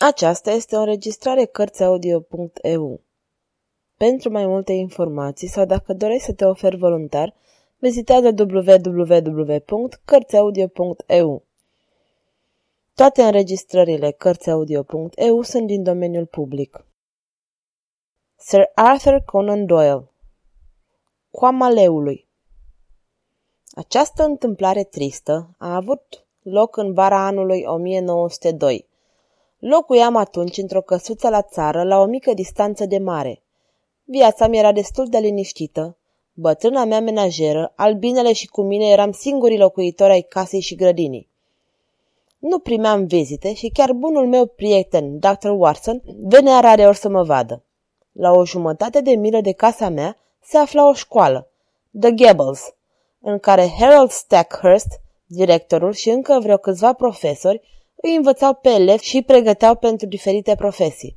Aceasta este o înregistrare Cărțiaudio.eu. Pentru mai multe informații sau dacă dorești să te oferi voluntar, vizitează www.cărțiaudio.eu. Toate înregistrările Cărțiaudio.eu sunt din domeniul public. Sir Arthur Conan Doyle Coama leului Această întâmplare tristă a avut loc în vara anului 1902, Locuiam atunci într-o căsuță la țară, la o mică distanță de mare. Viața mi era destul de liniștită. Bătrâna mea menajeră, albinele și cu mine eram singurii locuitori ai casei și grădinii. Nu primeam vizite și chiar bunul meu prieten, Dr. Watson, venea rare ori să mă vadă. La o jumătate de milă de casa mea se afla o școală, The Gables, în care Harold Stackhurst, directorul și încă vreo câțiva profesori îi învățau pe elevi și îi pregăteau pentru diferite profesii.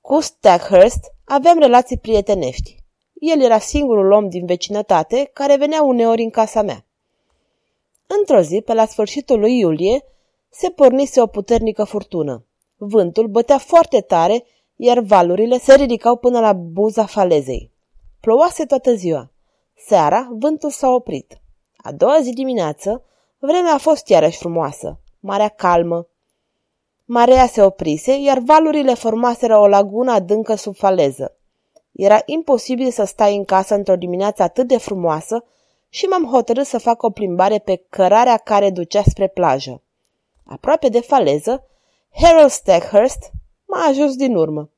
Cu Stackhurst aveam relații prietenești. El era singurul om din vecinătate care venea uneori în casa mea. Într-o zi, pe la sfârșitul lui iulie, se pornise o puternică furtună. Vântul bătea foarte tare, iar valurile se ridicau până la buza falezei. Plouase toată ziua. Seara, vântul s-a oprit. A doua zi dimineață, vremea a fost iarăși frumoasă marea calmă. Marea se oprise, iar valurile formaseră o lagună adâncă sub faleză. Era imposibil să stai în casă într-o dimineață atât de frumoasă și m-am hotărât să fac o plimbare pe cărarea care ducea spre plajă. Aproape de faleză, Harold Stackhurst m-a ajuns din urmă.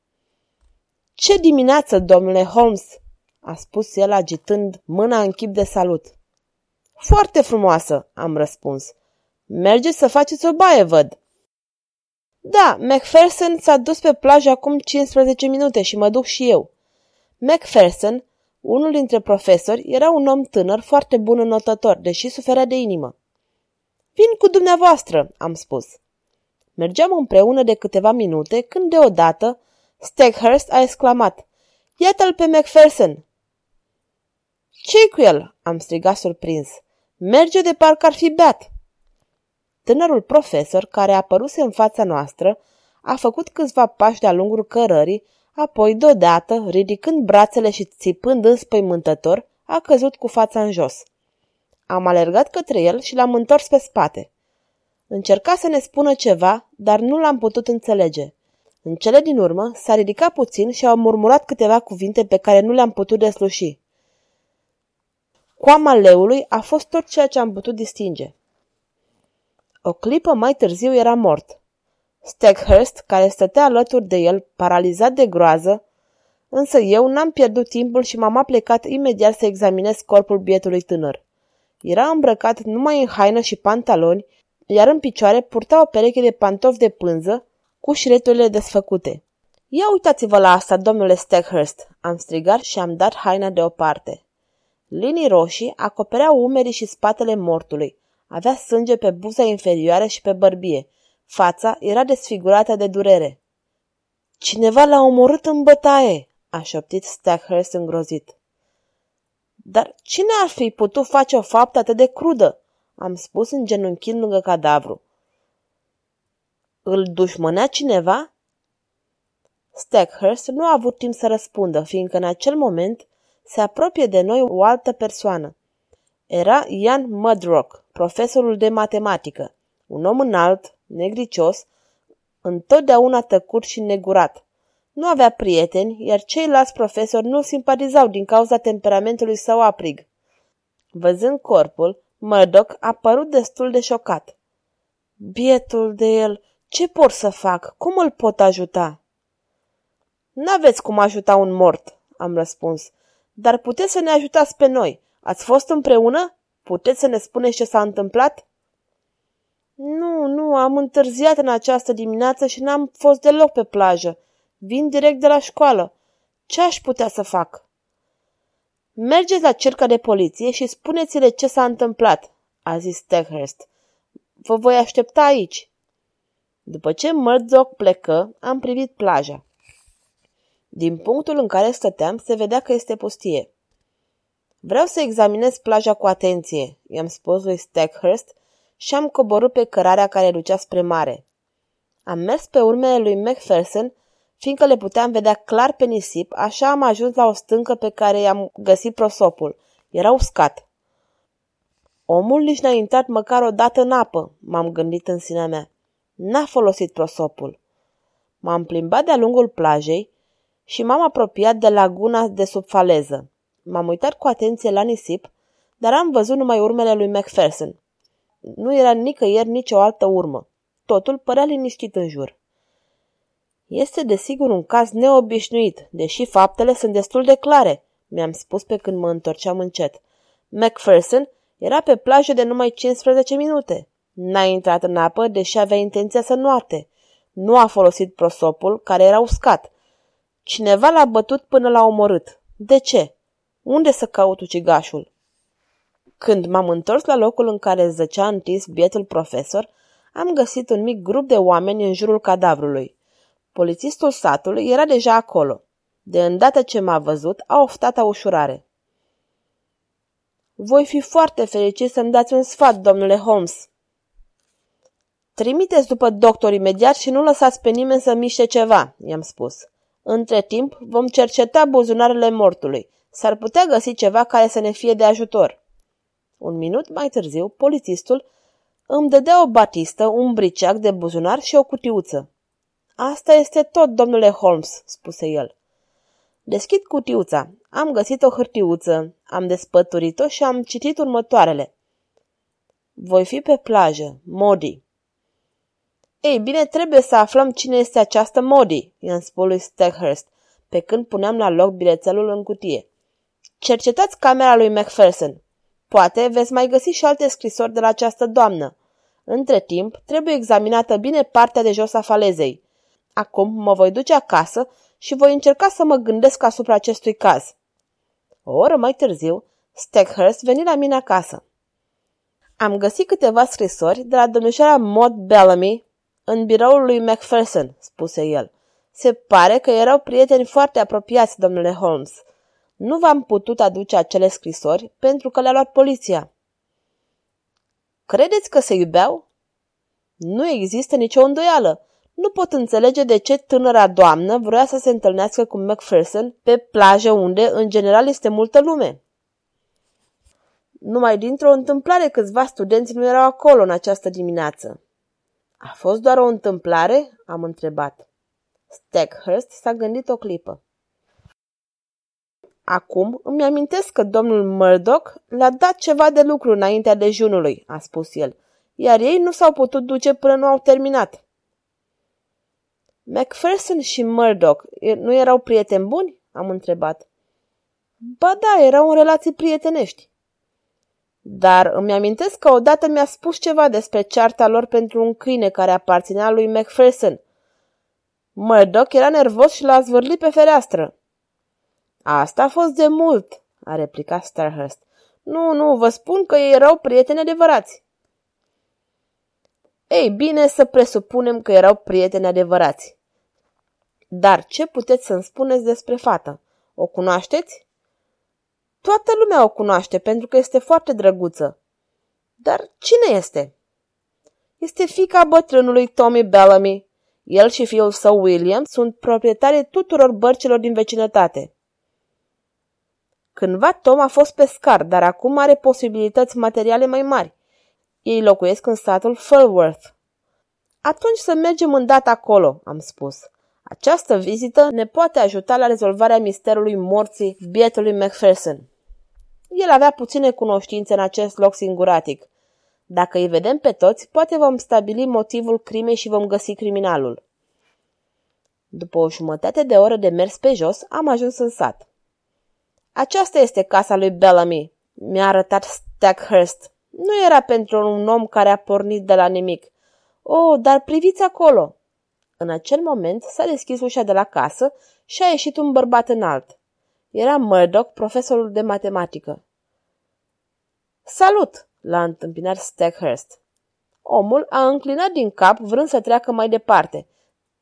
Ce dimineață, domnule Holmes!" a spus el agitând mâna în chip de salut. Foarte frumoasă, am răspuns. Mergeți să faceți o baie, văd. Da, Macpherson s-a dus pe plajă acum 15 minute și mă duc și eu. Macpherson, unul dintre profesori, era un om tânăr foarte bun înotător, deși suferea de inimă. Vin cu dumneavoastră, am spus. Mergeam împreună de câteva minute când deodată Stackhurst a exclamat Iată-l pe Macpherson! ce cu el?" am strigat surprins. Merge de parcă ar fi beat. Tânărul profesor, care a apăruse în fața noastră, a făcut câțiva pași de-a lungul cărării, apoi, deodată, ridicând brațele și țipând înspăimântător, a căzut cu fața în jos. Am alergat către el și l-am întors pe spate. Încerca să ne spună ceva, dar nu l-am putut înțelege. În cele din urmă s-a ridicat puțin și a murmurat câteva cuvinte pe care nu le-am putut desluși. Coama leului a fost tot ceea ce am putut distinge. O clipă mai târziu era mort. Stackhurst, care stătea alături de el, paralizat de groază, însă eu n-am pierdut timpul și m-am aplecat imediat să examinez corpul bietului tânăr. Era îmbrăcat numai în haină și pantaloni, iar în picioare purta o pereche de pantofi de pânză cu șireturile desfăcute. Ia uitați-vă la asta, domnule Stackhurst!" am strigat și am dat haina deoparte. Linii roșii acopereau umerii și spatele mortului, avea sânge pe buza inferioară și pe bărbie. Fața era desfigurată de durere. Cineva l-a omorât în bătaie, a șoptit Stackhurst îngrozit. Dar cine ar fi putut face o faptă atât de crudă? Am spus în genunchind lângă cadavru. Îl dușmănea cineva? Stackhurst nu a avut timp să răspundă, fiindcă în acel moment se apropie de noi o altă persoană. Era Ian Mudrock, profesorul de matematică, un om înalt, negricios, întotdeauna tăcut și negurat. Nu avea prieteni, iar ceilalți profesori nu simpatizau din cauza temperamentului său aprig. Văzând corpul, Murdoch a părut destul de șocat. Bietul de el, ce pot să fac? Cum îl pot ajuta? N-aveți cum ajuta un mort, am răspuns, dar puteți să ne ajutați pe noi. Ați fost împreună? Puteți să ne spuneți ce s-a întâmplat? Nu, nu, am întârziat în această dimineață și n-am fost deloc pe plajă. Vin direct de la școală. Ce aș putea să fac? Mergeți la cerca de poliție și spuneți-le ce s-a întâmplat, a zis Stackhurst. Vă voi aștepta aici. După ce Murdoch plecă, am privit plaja. Din punctul în care stăteam, se vedea că este pustie. Vreau să examinez plaja cu atenție, i-am spus lui Stackhurst și am coborât pe cărarea care ducea spre mare. Am mers pe urmele lui Macpherson, fiindcă le puteam vedea clar pe nisip, așa am ajuns la o stâncă pe care i-am găsit prosopul. Era uscat. Omul nici n-a intrat măcar o dată în apă, m-am gândit în sinea mea. N-a folosit prosopul. M-am plimbat de-a lungul plajei și m-am apropiat de laguna de sub faleză. M-am uitat cu atenție la nisip, dar am văzut numai urmele lui Macpherson. Nu era nicăieri nicio altă urmă. Totul părea liniștit în jur. Este desigur un caz neobișnuit, deși faptele sunt destul de clare, mi-am spus pe când mă întorceam încet. Macpherson era pe plajă de numai 15 minute. N-a intrat în apă, deși avea intenția să nuate. Nu a folosit prosopul, care era uscat. Cineva l-a bătut până l-a omorât. De ce? Unde să caut ucigașul? Când m-am întors la locul în care zăcea întins bietul profesor, am găsit un mic grup de oameni în jurul cadavrului. Polițistul satului era deja acolo. De îndată ce m-a văzut, a oftat ușurare. Voi fi foarte fericit să-mi dați un sfat, domnule Holmes. Trimiteți după doctor imediat și nu lăsați pe nimeni să miște ceva, i-am spus. Între timp, vom cerceta buzunarele mortului. S-ar putea găsi ceva care să ne fie de ajutor. Un minut mai târziu, polițistul îmi dădea o batistă, un briceac de buzunar și o cutiuță. Asta este tot, domnule Holmes, spuse el. Deschid cutiuța. Am găsit o hârtiuță, am despăturit-o și am citit următoarele. Voi fi pe plajă, Modi. Ei bine, trebuie să aflăm cine este această Modi, i-am spus lui Stackhurst, pe când puneam la loc bilețelul în cutie. Cercetați camera lui Macpherson. Poate veți mai găsi și alte scrisori de la această doamnă. Între timp, trebuie examinată bine partea de jos a falezei. Acum mă voi duce acasă și voi încerca să mă gândesc asupra acestui caz. O oră mai târziu, Stackhurst veni la mine acasă. Am găsit câteva scrisori de la domnișoara Maud Bellamy în biroul lui Macpherson, spuse el. Se pare că erau prieteni foarte apropiați, domnule Holmes. Nu v-am putut aduce acele scrisori pentru că le-a luat poliția. Credeți că se iubeau? Nu există nicio îndoială. Nu pot înțelege de ce tânăra doamnă vrea să se întâlnească cu Macpherson pe plajă unde, în general, este multă lume. Numai dintr-o întâmplare câțiva studenți nu erau acolo în această dimineață. A fost doar o întâmplare? am întrebat. Stackhurst s-a gândit o clipă. Acum îmi amintesc că domnul Murdoch le-a dat ceva de lucru înaintea dejunului, a spus el, iar ei nu s-au putut duce până nu au terminat. Macpherson și Murdoch nu erau prieteni buni? Am întrebat. Ba da, erau în relații prietenești. Dar îmi amintesc că odată mi-a spus ceva despre cearta lor pentru un câine care aparținea lui Macpherson. Murdoch era nervos și l-a zvârlit pe fereastră. Asta a fost de mult, a replicat Starhurst. Nu, nu, vă spun că ei erau prieteni adevărați. Ei bine, să presupunem că erau prieteni adevărați. Dar ce puteți să-mi spuneți despre fată? O cunoașteți? Toată lumea o cunoaște pentru că este foarte drăguță. Dar cine este? Este fica bătrânului Tommy Bellamy. El și fiul său William sunt proprietari tuturor bărcilor din vecinătate. Cândva Tom a fost pescar, dar acum are posibilități materiale mai mari. Ei locuiesc în satul Fulworth. Atunci să mergem îndată acolo, am spus. Această vizită ne poate ajuta la rezolvarea misterului morții bietului Macpherson. El avea puține cunoștințe în acest loc singuratic. Dacă îi vedem pe toți, poate vom stabili motivul crimei și vom găsi criminalul. După o jumătate de oră de mers pe jos, am ajuns în sat. Aceasta este casa lui Bellamy, mi-a arătat Stackhurst. Nu era pentru un om care a pornit de la nimic. Oh, dar priviți acolo! În acel moment s-a deschis ușa de la casă și a ieșit un bărbat înalt. Era Murdoch, profesorul de matematică. Salut! l-a întâmpinat Stackhurst. Omul a înclinat din cap vrând să treacă mai departe,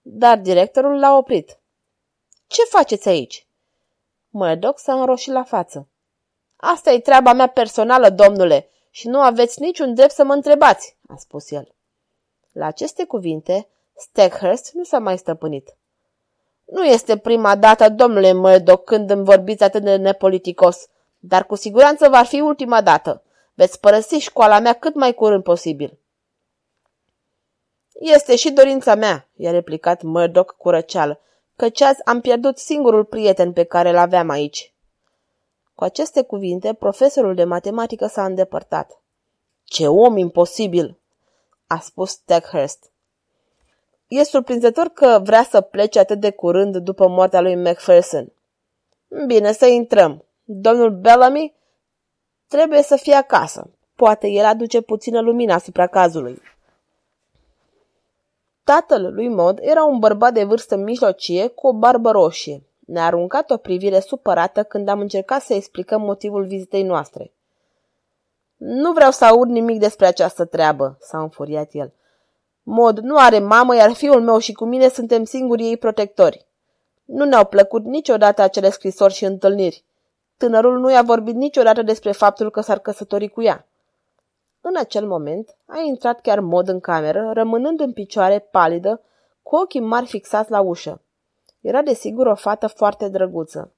dar directorul l-a oprit. Ce faceți aici?" Murdoch s-a înroșit la față. Asta e treaba mea personală, domnule, și nu aveți niciun drept să mă întrebați, a spus el. La aceste cuvinte, Stackhurst nu s-a mai stăpânit. Nu este prima dată, domnule Murdoch, când îmi vorbiți atât de nepoliticos, dar cu siguranță va fi ultima dată. Veți părăsi școala mea cât mai curând posibil. Este și dorința mea, i-a replicat Murdoch cu răceală, căci azi am pierdut singurul prieten pe care îl aveam aici. Cu aceste cuvinte, profesorul de matematică s-a îndepărtat. Ce om imposibil, a spus Stackhurst. E surprinzător că vrea să plece atât de curând după moartea lui Macpherson. Bine, să intrăm. Domnul Bellamy trebuie să fie acasă. Poate el aduce puțină lumină asupra cazului. Tatăl lui Mod era un bărbat de vârstă mijlocie cu o barbă roșie. Ne-a aruncat o privire supărată când am încercat să explicăm motivul vizitei noastre. Nu vreau să aud nimic despre această treabă, s-a înfuriat el. Mod nu are mamă, iar fiul meu și cu mine suntem singurii ei protectori. Nu ne-au plăcut niciodată acele scrisori și întâlniri. Tânărul nu i-a vorbit niciodată despre faptul că s-ar căsători cu ea. În acel moment a intrat chiar mod în cameră, rămânând în picioare, palidă, cu ochii mari fixați la ușă. Era desigur o fată foarte drăguță.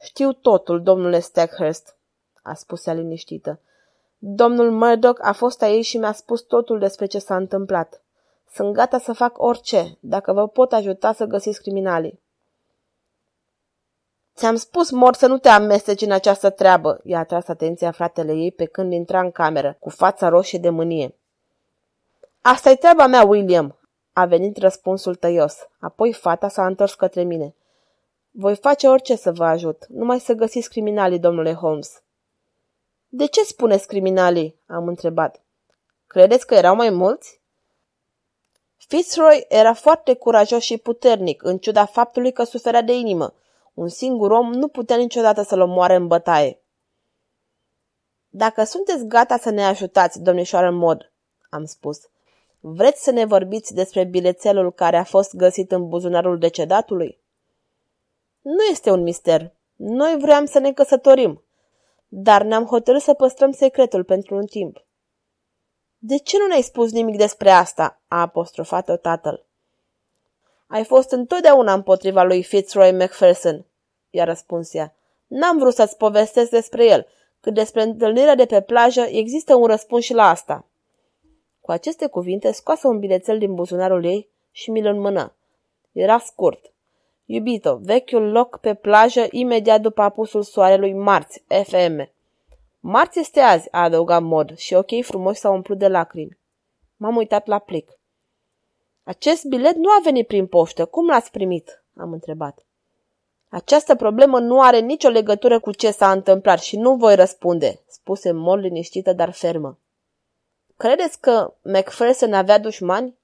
Știu totul, domnule Stackhurst, a spus ea liniștită. Domnul Murdoch a fost aici și mi-a spus totul despre ce s-a întâmplat. Sunt gata să fac orice, dacă vă pot ajuta să găsiți criminalii. Ți-am spus, mor, să nu te amesteci în această treabă, i-a atras atenția fratele ei pe când intra în cameră, cu fața roșie de mânie. asta e treaba mea, William, a venit răspunsul tăios. Apoi fata s-a întors către mine. Voi face orice să vă ajut, numai să găsiți criminalii, domnule Holmes. De ce spuneți criminalii? am întrebat. Credeți că erau mai mulți? Fitzroy era foarte curajos și puternic, în ciuda faptului că suferea de inimă. Un singur om nu putea niciodată să-l omoare în bătaie. Dacă sunteți gata să ne ajutați, domnișoară Mod, am spus, vreți să ne vorbiți despre bilețelul care a fost găsit în buzunarul decedatului? Nu este un mister. Noi vreau să ne căsătorim dar ne-am hotărât să păstrăm secretul pentru un timp. De ce nu ne-ai spus nimic despre asta?" a apostrofat-o tatăl. Ai fost întotdeauna împotriva lui Fitzroy Macpherson, i-a răspuns ea. N-am vrut să-ți povestesc despre el, cât despre întâlnirea de pe plajă există un răspuns și la asta. Cu aceste cuvinte scoase un bilețel din buzunarul ei și mi-l înmână. Era scurt. Iubito, vechiul loc pe plajă imediat după apusul soarelui marți, FM. Marți este azi, a adăugat Mod și ochii frumos s-au umplut de lacrimi. M-am uitat la plic. Acest bilet nu a venit prin poștă. Cum l-ați primit? Am întrebat. Această problemă nu are nicio legătură cu ce s-a întâmplat și nu voi răspunde, spuse Mod liniștită, dar fermă. Credeți că Macpherson avea dușmani?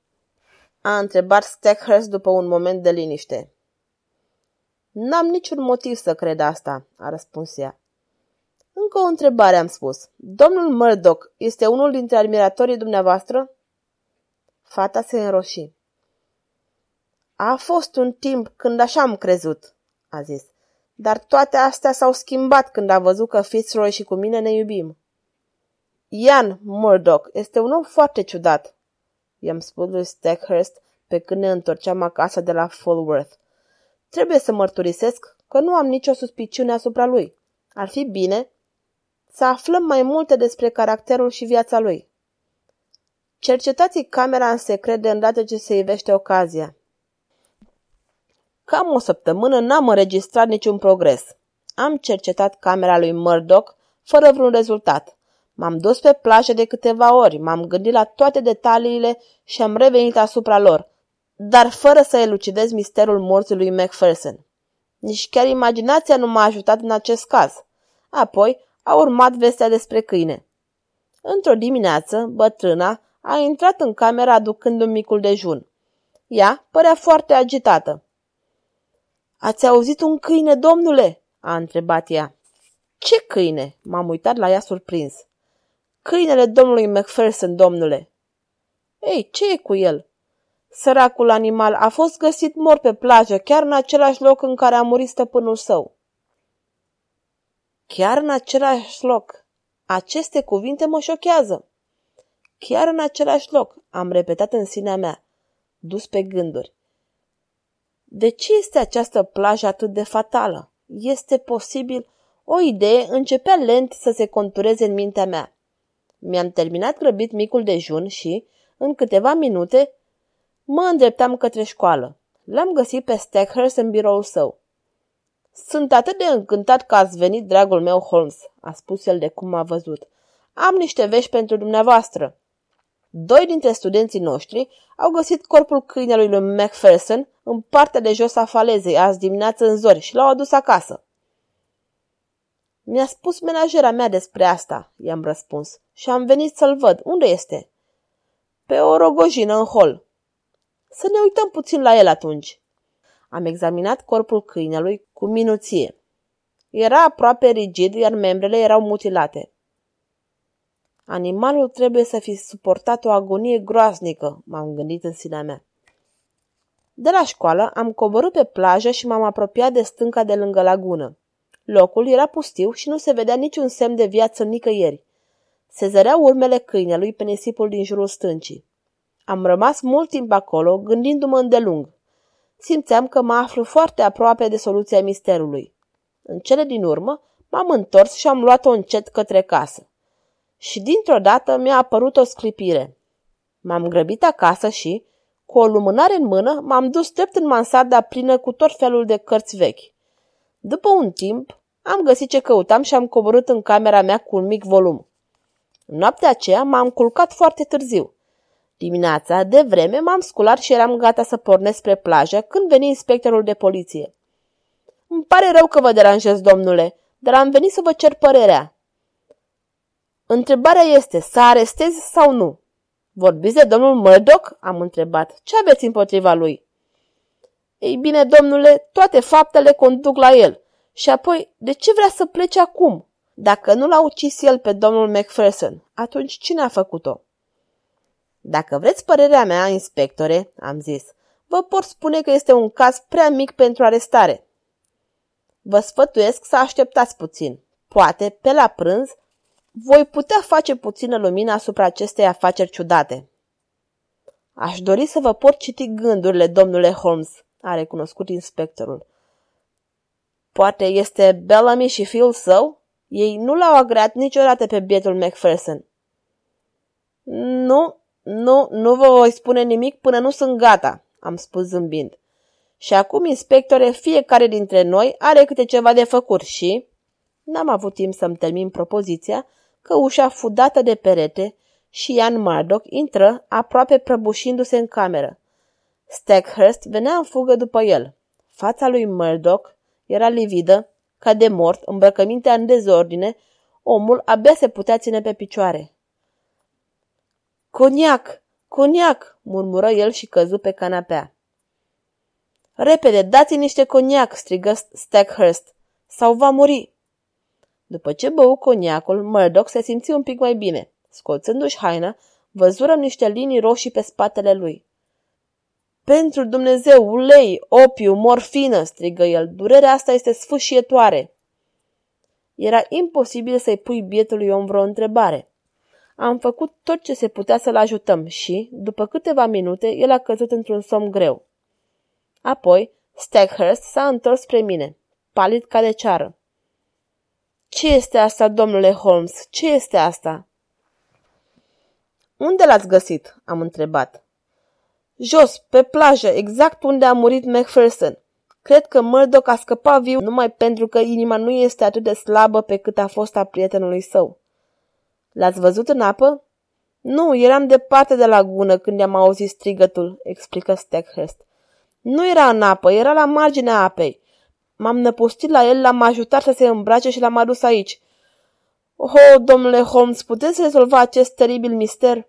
A întrebat Stackhurst după un moment de liniște. N-am niciun motiv să cred asta, a răspuns ea. Încă o întrebare am spus. Domnul Murdoch este unul dintre admiratorii dumneavoastră? Fata se înroși. A fost un timp când așa am crezut, a zis. Dar toate astea s-au schimbat când a văzut că Fitzroy și cu mine ne iubim. Ian Murdoch este un om foarte ciudat, i-am spus lui Stackhurst pe când ne întorceam acasă de la Fulworth. Trebuie să mărturisesc că nu am nicio suspiciune asupra lui. Ar fi bine să aflăm mai multe despre caracterul și viața lui. Cercetați camera în secret de îndată ce se ivește ocazia. Cam o săptămână n-am înregistrat niciun progres. Am cercetat camera lui Murdoch fără vreun rezultat. M-am dus pe plajă de câteva ori, m-am gândit la toate detaliile și am revenit asupra lor, dar fără să elucidez misterul morții lui Macpherson. Nici chiar imaginația nu m-a ajutat în acest caz. Apoi a urmat vestea despre câine. Într-o dimineață, bătrâna a intrat în cameră aducând un micul dejun. Ea părea foarte agitată. Ați auzit un câine, domnule?" a întrebat ea. Ce câine?" m-am uitat la ea surprins. Câinele domnului Macpherson, domnule." Ei, ce e cu el?" Săracul animal a fost găsit mort pe plajă, chiar în același loc în care a murit stăpânul său. Chiar în același loc. Aceste cuvinte mă șochează. Chiar în același loc, am repetat în sinea mea. dus pe gânduri. De ce este această plajă atât de fatală? Este posibil? O idee începea lent să se contureze în mintea mea. Mi-am terminat grăbit micul dejun și, în câteva minute, mă îndreptam către școală. L-am găsit pe Stackhurst în biroul său. Sunt atât de încântat că ați venit, dragul meu Holmes, a spus el de cum m-a văzut. Am niște vești pentru dumneavoastră. Doi dintre studenții noștri au găsit corpul câinelui lui Macpherson în partea de jos a falezei azi dimineață în zori și l-au adus acasă. Mi-a spus menajera mea despre asta, i-am răspuns, și am venit să-l văd. Unde este? Pe o rogojină în hol. Să ne uităm puțin la el atunci. Am examinat corpul câinelui cu minuție. Era aproape rigid, iar membrele erau mutilate. Animalul trebuie să fi suportat o agonie groaznică, m-am gândit în sinea mea. De la școală am coborât pe plajă și m-am apropiat de stânca de lângă lagună. Locul era pustiu și nu se vedea niciun semn de viață nicăieri. Se zăreau urmele câinelui pe nisipul din jurul stâncii. Am rămas mult timp acolo, gândindu-mă îndelung. Simțeam că mă aflu foarte aproape de soluția misterului. În cele din urmă, m-am întors și am luat-o încet către casă. Și dintr-o dată mi-a apărut o sclipire. M-am grăbit acasă și, cu o lumânare în mână, m-am dus drept în mansarda plină cu tot felul de cărți vechi. După un timp, am găsit ce căutam și am coborât în camera mea cu un mic volum. Noaptea aceea m-am culcat foarte târziu. Dimineața, de vreme, m-am sculat și eram gata să pornesc spre plajă când veni inspectorul de poliție. Îmi pare rău că vă deranjez, domnule, dar am venit să vă cer părerea. Întrebarea este, să arestez sau nu? Vorbiți de domnul Murdoch? Am întrebat. Ce aveți împotriva lui? Ei bine, domnule, toate faptele conduc la el. Și apoi, de ce vrea să plece acum? Dacă nu l-a ucis el pe domnul Macpherson, atunci cine a făcut-o? Dacă vreți părerea mea, inspectore, am zis, vă pot spune că este un caz prea mic pentru arestare. Vă sfătuiesc să așteptați puțin. Poate, pe la prânz, voi putea face puțină lumină asupra acestei afaceri ciudate. Aș dori să vă pot citi gândurile, domnule Holmes, a recunoscut inspectorul. Poate este Bellamy și fiul său? Ei nu l-au agreat niciodată pe bietul Macpherson. Nu, nu, nu vă voi spune nimic până nu sunt gata, am spus zâmbind. Și acum, inspectore, fiecare dintre noi are câte ceva de făcut și... N-am avut timp să-mi termin propoziția, că ușa fu dată de perete și Ian Murdoch intră, aproape prăbușindu-se în cameră. Stackhurst venea în fugă după el. Fața lui Murdoch era lividă, ca de mort, îmbrăcămintea în dezordine, omul abia se putea ține pe picioare. Coniac! Coniac! murmură el și căzu pe canapea. Repede, dați niște coniac, strigă Stackhurst, sau va muri. După ce bău coniacul, Murdoch se simți un pic mai bine. Scoțându-și haina, văzură niște linii roșii pe spatele lui. Pentru Dumnezeu, ulei, opiu, morfină, strigă el, durerea asta este sfâșietoare. Era imposibil să-i pui bietului om vreo întrebare. Am făcut tot ce se putea să-l ajutăm și, după câteva minute, el a căzut într-un somn greu. Apoi, Stackhurst s-a întors spre mine, palid ca de ceară. Ce este asta, domnule Holmes? Ce este asta?" Unde l-ați găsit?" am întrebat. Jos, pe plajă, exact unde a murit Macpherson. Cred că Murdoch a scăpat viu numai pentru că inima nu este atât de slabă pe cât a fost a prietenului său. L-ați văzut în apă? Nu, eram departe de lagună când i-am auzit strigătul, explică Stackhurst. Nu era în apă, era la marginea apei. M-am năpustit la el, l-am ajutat să se îmbrace și l-am adus aici. Oh, domnule Holmes, puteți rezolva acest teribil mister?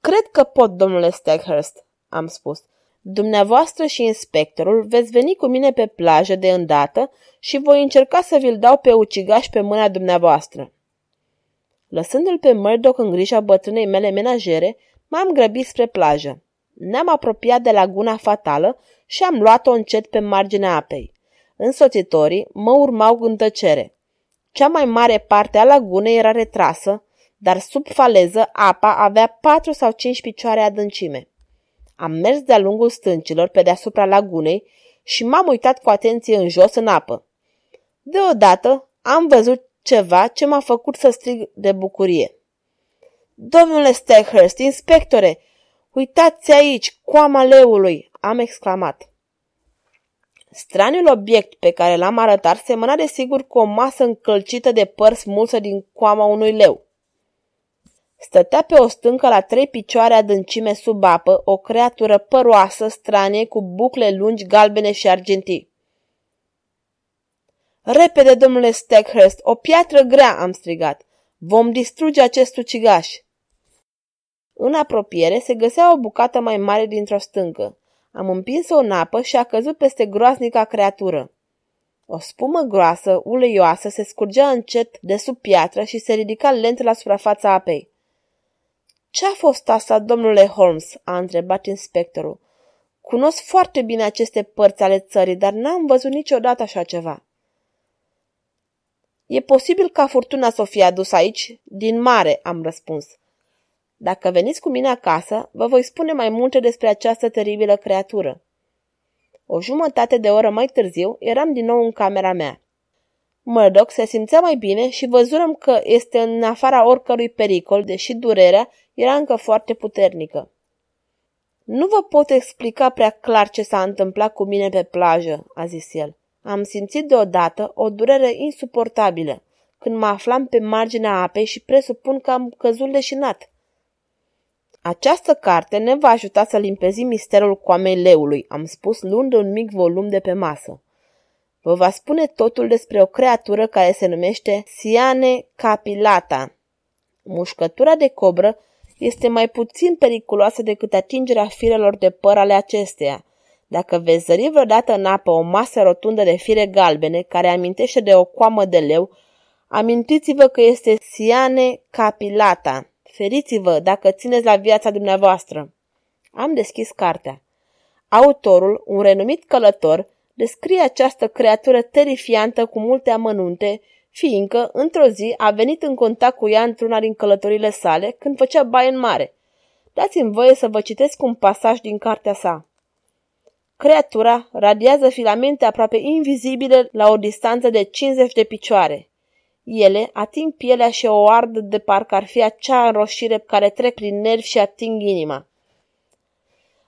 Cred că pot, domnule Stackhurst, am spus. Dumneavoastră și inspectorul veți veni cu mine pe plajă de îndată și voi încerca să vi-l dau pe ucigaș pe mâna dumneavoastră. Lăsându-l pe Murdoch în grija bătrânei mele menajere, m-am grăbit spre plajă. Ne-am apropiat de laguna fatală și am luat-o încet pe marginea apei. Însoțitorii mă urmau în tăcere. Cea mai mare parte a lagunei era retrasă, dar sub faleză apa avea patru sau cinci picioare adâncime. Am mers de-a lungul stâncilor pe deasupra lagunei și m-am uitat cu atenție în jos în apă. Deodată am văzut ceva ce m-a făcut să strig de bucurie. Domnule Steckhurst, inspectore, uitați aici, coama leului, am exclamat. Straniul obiect pe care l-am arătat semăna de sigur cu o masă încălcită de păr smulsă din coama unui leu. Stătea pe o stâncă la trei picioare adâncime sub apă, o creatură păroasă, stranie, cu bucle lungi, galbene și argentii. Repede, domnule Steckhurst, o piatră grea, am strigat. Vom distruge acest ucigaș. În apropiere se găsea o bucată mai mare dintr-o stâncă. Am împins-o în apă și a căzut peste groaznica creatură. O spumă groasă, uleioasă, se scurgea încet de sub piatră și se ridica lent la suprafața apei. Ce a fost asta, domnule Holmes?" a întrebat inspectorul. Cunosc foarte bine aceste părți ale țării, dar n-am văzut niciodată așa ceva." E posibil ca furtuna să o fie adus aici? Din mare, am răspuns. Dacă veniți cu mine acasă, vă voi spune mai multe despre această teribilă creatură. O jumătate de oră mai târziu eram din nou în camera mea. Murdoch se simțea mai bine și văzurăm că este în afara oricărui pericol, deși durerea era încă foarte puternică. Nu vă pot explica prea clar ce s-a întâmplat cu mine pe plajă, a zis el. Am simțit deodată o durere insuportabilă când mă aflam pe marginea apei și presupun că am căzut leșinat. Această carte ne va ajuta să limpezim misterul coamei leului, am spus luând un mic volum de pe masă. Vă va spune totul despre o creatură care se numește Siane capilata. Mușcătura de cobră este mai puțin periculoasă decât atingerea firelor de păr ale acesteia. Dacă veți zări vreodată în apă o masă rotundă de fire galbene care amintește de o coamă de leu, amintiți-vă că este Siane capilata. Feriți-vă dacă țineți la viața dumneavoastră. Am deschis cartea. Autorul, un renumit călător, descrie această creatură terifiantă cu multe amănunte, fiindcă, într-o zi, a venit în contact cu ea într-una din călătorile sale când făcea baie în mare. Dați-mi voie să vă citesc un pasaj din cartea sa. Creatura radiază filamente aproape invizibile la o distanță de 50 de picioare. Ele ating pielea și o ard de parcă ar fi acea înroșire care trec prin nervi și ating inima.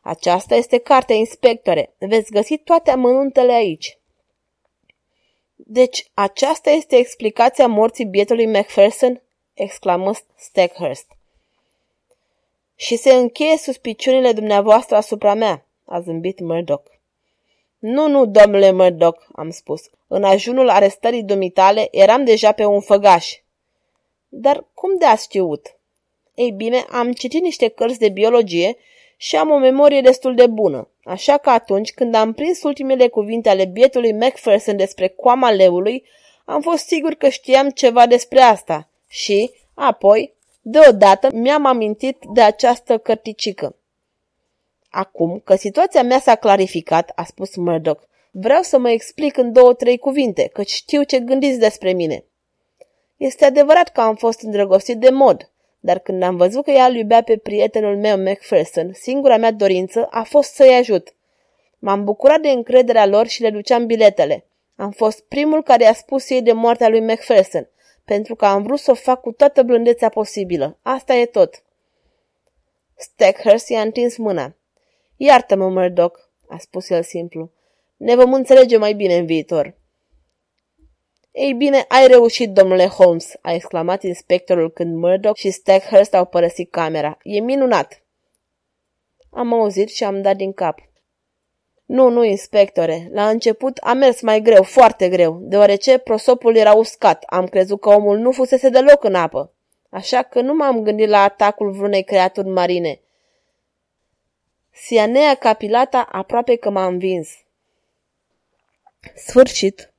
Aceasta este cartea, inspectore. Veți găsi toate amănuntele aici. Deci, aceasta este explicația morții bietului Macpherson? exclamă Steckhurst. Și se încheie suspiciunile dumneavoastră asupra mea, a zâmbit Murdoch. Nu, nu, domnule Murdoch, am spus. În ajunul arestării dumitale eram deja pe un făgaș. Dar cum de ați știut? Ei bine, am citit niște cărți de biologie și am o memorie destul de bună, așa că atunci când am prins ultimele cuvinte ale bietului Macpherson despre coama leului, am fost sigur că știam ceva despre asta și, apoi, deodată mi-am amintit de această cărticică. Acum că situația mea s-a clarificat, a spus Murdoch, vreau să mă explic în două-trei cuvinte, căci știu ce gândiți despre mine. Este adevărat că am fost îndrăgostit de mod, dar când am văzut că ea îl iubea pe prietenul meu Macpherson, singura mea dorință a fost să-i ajut. M-am bucurat de încrederea lor și le duceam biletele. Am fost primul care a spus ei de moartea lui Macpherson, pentru că am vrut să o fac cu toată blândețea posibilă. Asta e tot. Steckhurst i-a întins mâna. Iartă-mă, Murdoch, a spus el simplu. Ne vom înțelege mai bine în viitor. Ei bine, ai reușit, domnule Holmes, a exclamat inspectorul când Murdoch și Stackhurst au părăsit camera. E minunat! Am auzit și am dat din cap. Nu, nu, inspectore. La început a mers mai greu, foarte greu, deoarece prosopul era uscat. Am crezut că omul nu fusese deloc în apă. Așa că nu m-am gândit la atacul vreunei creaturi marine. Sianea capilata aproape că m-a învins. Sfârșit.